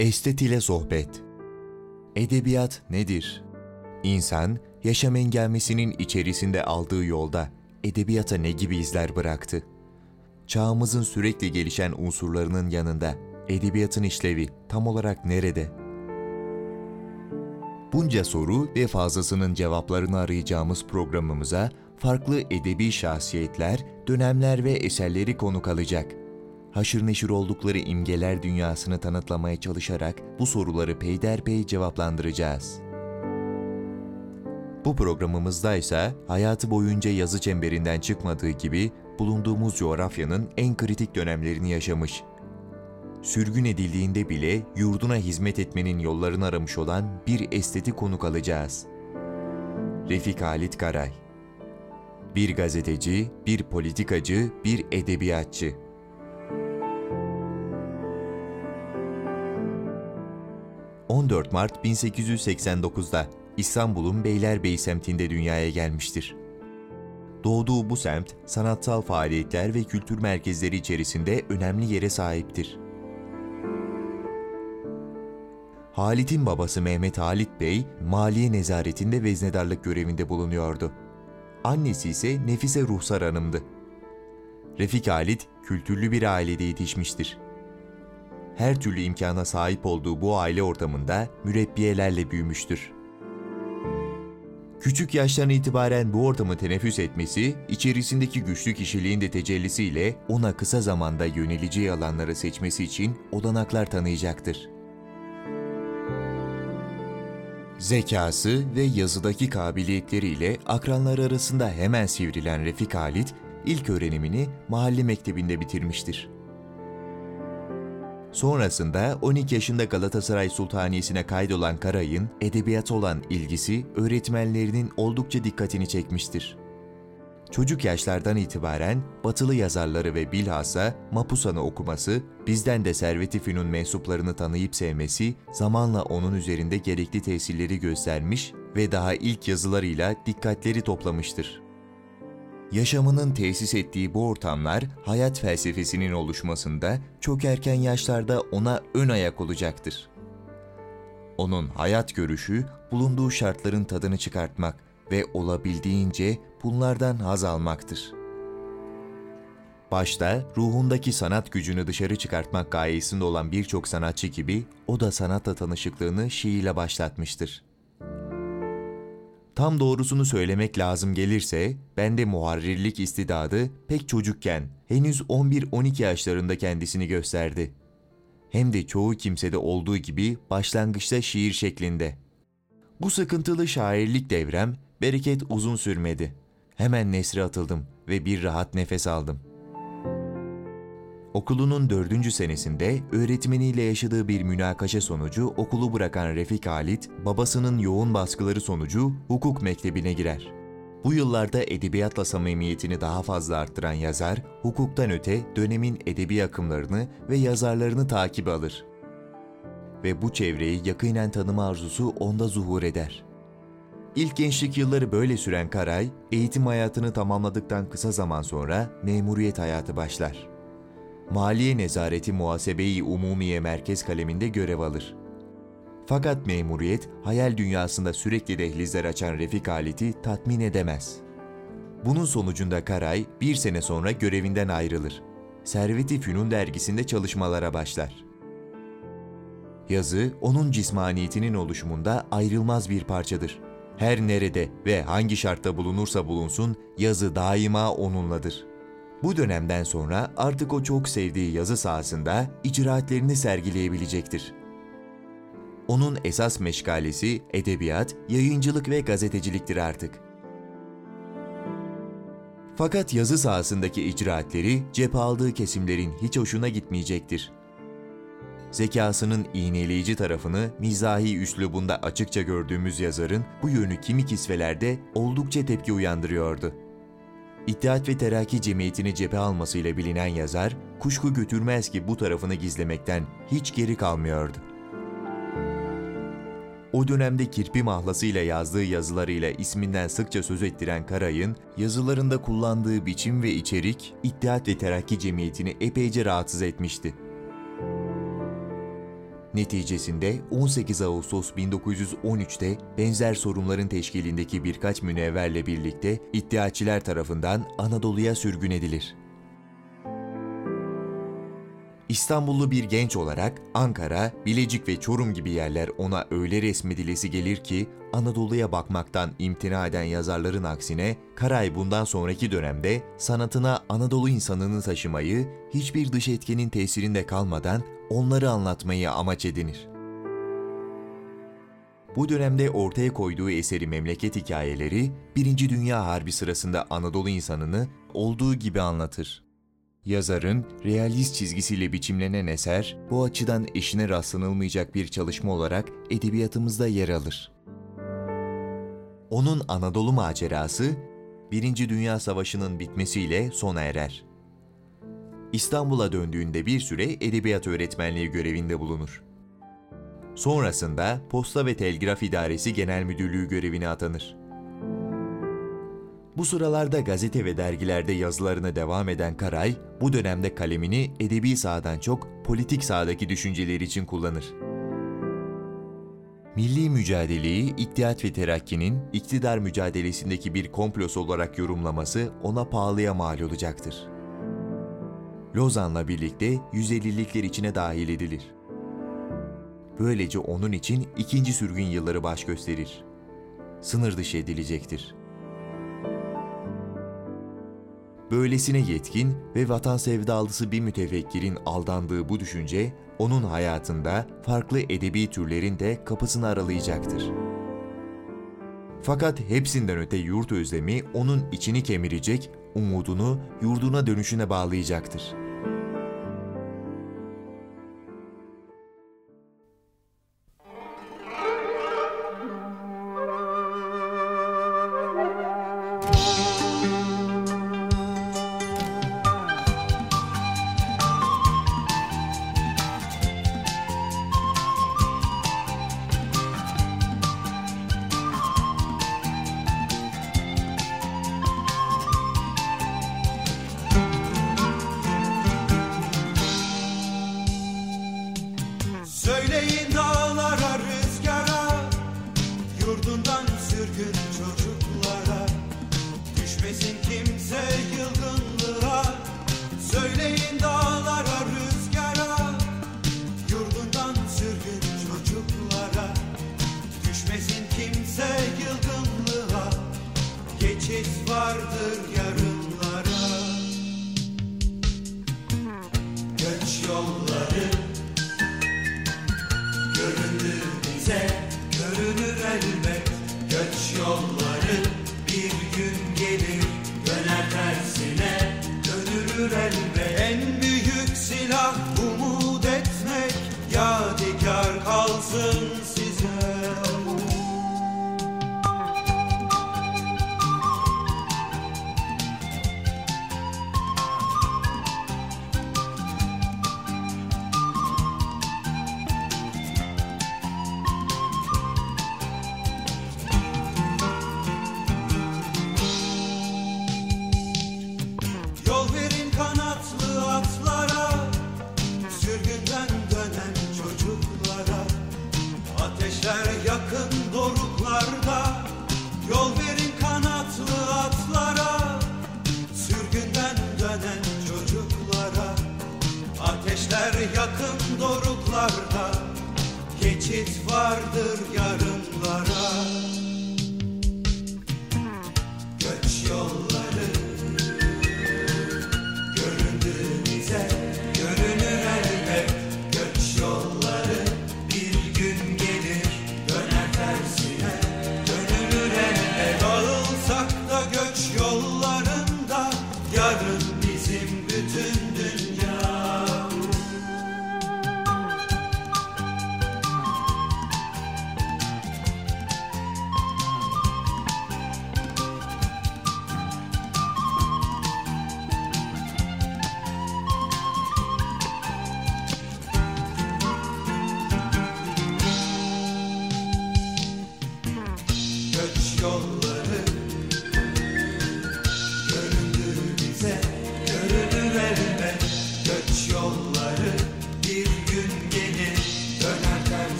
Estet ile sohbet. Edebiyat nedir? İnsan, yaşam engelmesinin içerisinde aldığı yolda edebiyata ne gibi izler bıraktı? Çağımızın sürekli gelişen unsurlarının yanında edebiyatın işlevi tam olarak nerede? Bunca soru ve fazlasının cevaplarını arayacağımız programımıza farklı edebi şahsiyetler, dönemler ve eserleri konuk alacak. Haşır neşir oldukları imgeler dünyasını tanıtlamaya çalışarak bu soruları peyderpey cevaplandıracağız. Bu programımızda ise hayatı boyunca yazı çemberinden çıkmadığı gibi bulunduğumuz coğrafyanın en kritik dönemlerini yaşamış. Sürgün edildiğinde bile yurduna hizmet etmenin yollarını aramış olan bir esteti konuk alacağız. Refik Halit Karay Bir gazeteci, bir politikacı, bir edebiyatçı. ...14 Mart 1889'da İstanbul'un Beylerbeyi semtinde dünyaya gelmiştir. Doğduğu bu semt, sanatsal faaliyetler ve kültür merkezleri içerisinde önemli yere sahiptir. Halit'in babası Mehmet Halit Bey, maliye nezaretinde veznedarlık görevinde bulunuyordu. Annesi ise Nefise Ruhsar Hanım'dı. Refik Halit, kültürlü bir ailede yetişmiştir. Her türlü imkana sahip olduğu bu aile ortamında mürebbiyelerle büyümüştür. Küçük yaştan itibaren bu ortamı teneffüs etmesi, içerisindeki güçlü kişiliğin de tecellisiyle ona kısa zamanda yöneleceği alanları seçmesi için olanaklar tanıyacaktır. Zekası ve yazıdaki kabiliyetleriyle akranları arasında hemen sivrilen Refik Halit, ilk öğrenimini mahalle mektebinde bitirmiştir. Sonrasında 12 yaşında Galatasaray Sultaniyesi'ne kaydolan Karay'ın edebiyata olan ilgisi öğretmenlerinin oldukça dikkatini çekmiştir. Çocuk yaşlardan itibaren batılı yazarları ve bilhassa Mapusa'nı okuması, bizden de Servet-i Fünun mensuplarını tanıyıp sevmesi zamanla onun üzerinde gerekli tesirleri göstermiş ve daha ilk yazılarıyla dikkatleri toplamıştır. Yaşamının tesis ettiği bu ortamlar hayat felsefesinin oluşmasında çok erken yaşlarda ona ön ayak olacaktır. Onun hayat görüşü bulunduğu şartların tadını çıkartmak ve olabildiğince bunlardan haz almaktır. Başta ruhundaki sanat gücünü dışarı çıkartmak gayesinde olan birçok sanatçı gibi o da sanatla tanışıklığını şiirle başlatmıştır. Tam doğrusunu söylemek lazım gelirse, bende muharrirlik istidadı pek çocukken, henüz 11-12 yaşlarında kendisini gösterdi. Hem de çoğu kimsede olduğu gibi başlangıçta şiir şeklinde. Bu sıkıntılı şairlik devrem bereket uzun sürmedi. Hemen nesre atıldım ve bir rahat nefes aldım. Okulunun dördüncü senesinde öğretmeniyle yaşadığı bir münakaşa sonucu okulu bırakan Refik Halit, babasının yoğun baskıları sonucu hukuk mektebine girer. Bu yıllarda edebiyatla samimiyetini daha fazla arttıran yazar, hukuktan öte dönemin edebi akımlarını ve yazarlarını takip alır. Ve bu çevreyi yakinen tanıma arzusu onda zuhur eder. İlk gençlik yılları böyle süren Karay, eğitim hayatını tamamladıktan kısa zaman sonra memuriyet hayatı başlar. Maliye Nezareti Muhasebeyi Umumiye Merkez kaleminde görev alır. Fakat memuriyet, hayal dünyasında sürekli dehlizler açan Refik Halit'i tatmin edemez. Bunun sonucunda Karay bir sene sonra görevinden ayrılır. Servet-i Fünun dergisinde çalışmalara başlar. Yazı, onun cismaniyetinin oluşumunda ayrılmaz bir parçadır. Her nerede ve hangi şartta bulunursa bulunsun, yazı daima onunladır.'' Bu dönemden sonra artık o çok sevdiği yazı sahasında icraatlerini sergileyebilecektir. Onun esas meşgalesi edebiyat, yayıncılık ve gazeteciliktir artık. Fakat yazı sahasındaki icraatleri cephe aldığı kesimlerin hiç hoşuna gitmeyecektir. Zekasının iğneleyici tarafını mizahi üslubunda açıkça gördüğümüz yazarın bu yönü kimi kisvelerde oldukça tepki uyandırıyordu. İttihat ve Terakki Cemiyeti'ni cephe almasıyla bilinen yazar, kuşku götürmez ki bu tarafını gizlemekten hiç geri kalmıyordu. O dönemde kirpi mahlasıyla yazdığı yazılarıyla isminden sıkça söz ettiren Karay'ın yazılarında kullandığı biçim ve içerik İttihat ve Terakki Cemiyeti'ni epeyce rahatsız etmişti. Neticesinde 18 Ağustos 1913'te benzer sorunların teşkilindeki birkaç münevverle birlikte iddiaçiler tarafından Anadolu'ya sürgün edilir. İstanbullu bir genç olarak Ankara, Bilecik ve Çorum gibi yerler ona öyle resmedilesi gelir ki Anadolu'ya bakmaktan imtina eden yazarların aksine Karay bundan sonraki dönemde sanatına Anadolu insanını taşımayı hiçbir dış etkenin tesirinde kalmadan onları anlatmayı amaç edinir. Bu dönemde ortaya koyduğu eseri Memleket Hikayeleri, Birinci Dünya Harbi sırasında Anadolu insanını olduğu gibi anlatır. Yazarın realist çizgisiyle biçimlenen eser, bu açıdan eşine rastlanılmayacak bir çalışma olarak edebiyatımızda yer alır. Onun Anadolu macerası, Birinci Dünya Savaşı'nın bitmesiyle sona erer. İstanbul'a döndüğünde bir süre edebiyat öğretmenliği görevinde bulunur. Sonrasında Posta ve Telgraf İdaresi Genel Müdürlüğü görevine atanır. Bu sıralarda gazete ve dergilerde yazılarına devam eden Karay, bu dönemde kalemini edebi sahadan çok politik sahadaki düşünceleri için kullanır. Milli mücadeleyi İttihat ve Terakki'nin iktidar mücadelesindeki bir komplosu olarak yorumlaması ona pahalıya mal olacaktır. Lozan'la birlikte 150'likler içine dahil edilir. Böylece onun için ikinci sürgün yılları baş gösterir. Sınır dışı edilecektir. Böylesine yetkin ve vatan sevdalısı bir mütefekkirin aldandığı bu düşünce, onun hayatında farklı edebi türlerin de kapısını aralayacaktır. Fakat hepsinden öte yurt özlemi onun içini kemirecek, umudunu yurduna dönüşüne bağlayacaktır. Tersine, dönülür elbet yakın doruklarda Geçit vardır yarınlara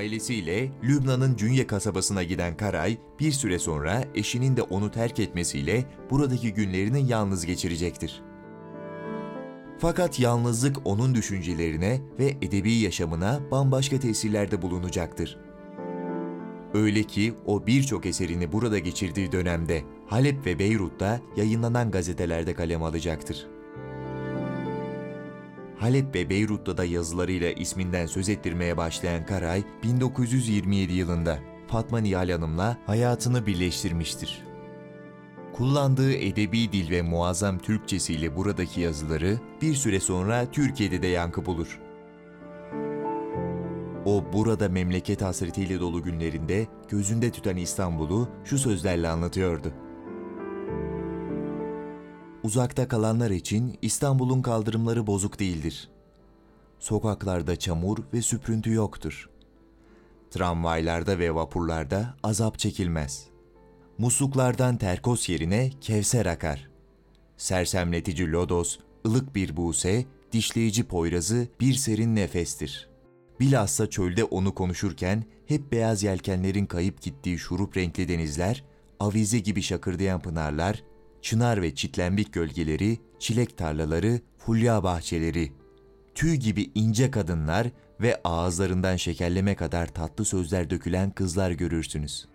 Ailesiyle Lübnan'ın Cünye kasabasına giden Karay, bir süre sonra eşinin de onu terk etmesiyle buradaki günlerini yalnız geçirecektir. Fakat yalnızlık onun düşüncelerine ve edebi yaşamına bambaşka tesirlerde bulunacaktır. Öyle ki o birçok eserini burada geçirdiği dönemde Halep ve Beyrut'ta yayınlanan gazetelerde kalem alacaktır. Halep ve Beyrut'ta da yazılarıyla isminden söz ettirmeye başlayan Karay, 1927 yılında Fatma Nihal Hanım'la hayatını birleştirmiştir. Kullandığı edebi dil ve muazzam Türkçesiyle buradaki yazıları bir süre sonra Türkiye'de de yankı bulur. O burada memleket hasretiyle dolu günlerinde gözünde tüten İstanbul'u şu sözlerle anlatıyordu. Uzakta kalanlar için İstanbul'un kaldırımları bozuk değildir. Sokaklarda çamur ve süprüntü yoktur. Tramvaylarda ve vapurlarda azap çekilmez. Musluklardan terkos yerine kevser akar. Sersemletici lodos, ılık bir buse, dişleyici poyrazı bir serin nefestir. Bilhassa çölde onu konuşurken hep beyaz yelkenlerin kayıp gittiği şurup renkli denizler, avize gibi şakırdayan pınarlar, çınar ve çitlenbik gölgeleri, çilek tarlaları, fulya bahçeleri, tüy gibi ince kadınlar ve ağızlarından şekerleme kadar tatlı sözler dökülen kızlar görürsünüz.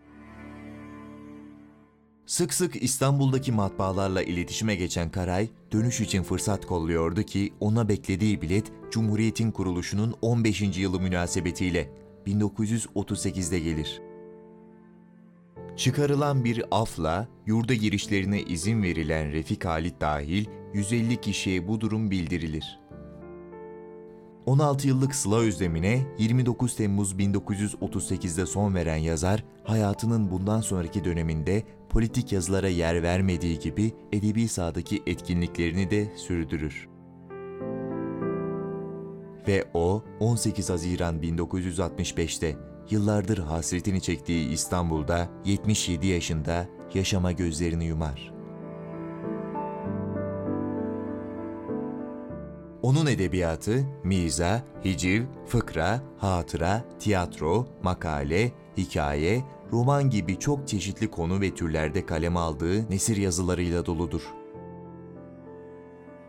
Sık sık İstanbul'daki matbaalarla iletişime geçen Karay, dönüş için fırsat kolluyordu ki ona beklediği bilet Cumhuriyet'in kuruluşunun 15. yılı münasebetiyle 1938'de gelir. Çıkarılan bir afla yurda girişlerine izin verilen Refik Halit dahil 150 kişiye bu durum bildirilir. 16 yıllık Sıla özlemine 29 Temmuz 1938'de son veren yazar, hayatının bundan sonraki döneminde politik yazılara yer vermediği gibi edebi sahadaki etkinliklerini de sürdürür. Ve o 18 Haziran 1965'te yıllardır hasretini çektiği İstanbul'da 77 yaşında yaşama gözlerini yumar. Onun edebiyatı, miza, hiciv, fıkra, hatıra, tiyatro, makale, hikaye, roman gibi çok çeşitli konu ve türlerde kaleme aldığı nesir yazılarıyla doludur.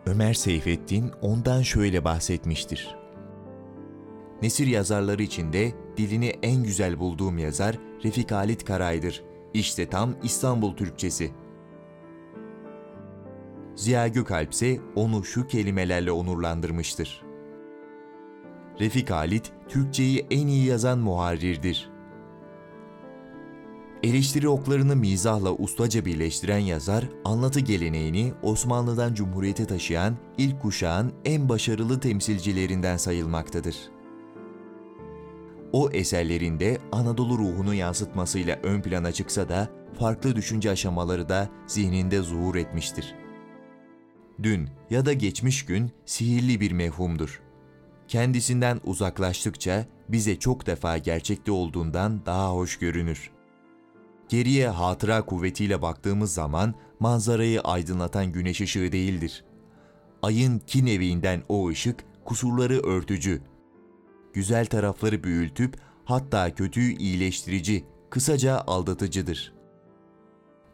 Ömer Seyfettin ondan şöyle bahsetmiştir. Nesir yazarları içinde dilini en güzel bulduğum yazar Refik Halit Karay'dır. İşte tam İstanbul Türkçesi. Ziya Gökalp ise onu şu kelimelerle onurlandırmıştır. Refik Halit, Türkçeyi en iyi yazan muharrirdir. Eleştiri oklarını mizahla ustaca birleştiren yazar, anlatı geleneğini Osmanlı'dan Cumhuriyete taşıyan ilk kuşağın en başarılı temsilcilerinden sayılmaktadır. O eserlerinde Anadolu ruhunu yansıtmasıyla ön plana çıksa da farklı düşünce aşamaları da zihninde zuhur etmiştir. Dün ya da geçmiş gün sihirli bir mevhumdur. Kendisinden uzaklaştıkça bize çok defa gerçekte olduğundan daha hoş görünür. Geriye hatıra kuvvetiyle baktığımız zaman manzarayı aydınlatan güneş ışığı değildir. Ayın kin eviğinden o ışık kusurları örtücü, güzel tarafları büyültüp hatta kötüyü iyileştirici, kısaca aldatıcıdır.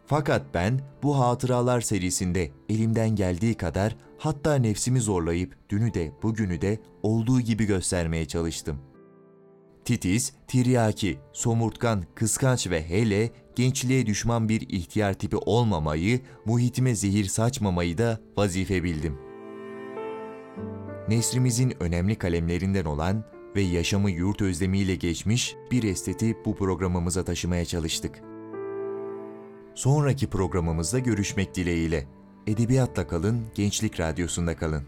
Fakat ben bu hatıralar serisinde elimden geldiği kadar hatta nefsimi zorlayıp dünü de bugünü de olduğu gibi göstermeye çalıştım. Titiz, tiryaki, somurtkan, kıskanç ve hele gençliğe düşman bir ihtiyar tipi olmamayı, muhitime zehir saçmamayı da vazife bildim. Nesrimizin önemli kalemlerinden olan ve yaşamı yurt özlemiyle geçmiş bir esteti bu programımıza taşımaya çalıştık. Sonraki programımızda görüşmek dileğiyle. Edebiyatla kalın, Gençlik Radyosu'nda kalın.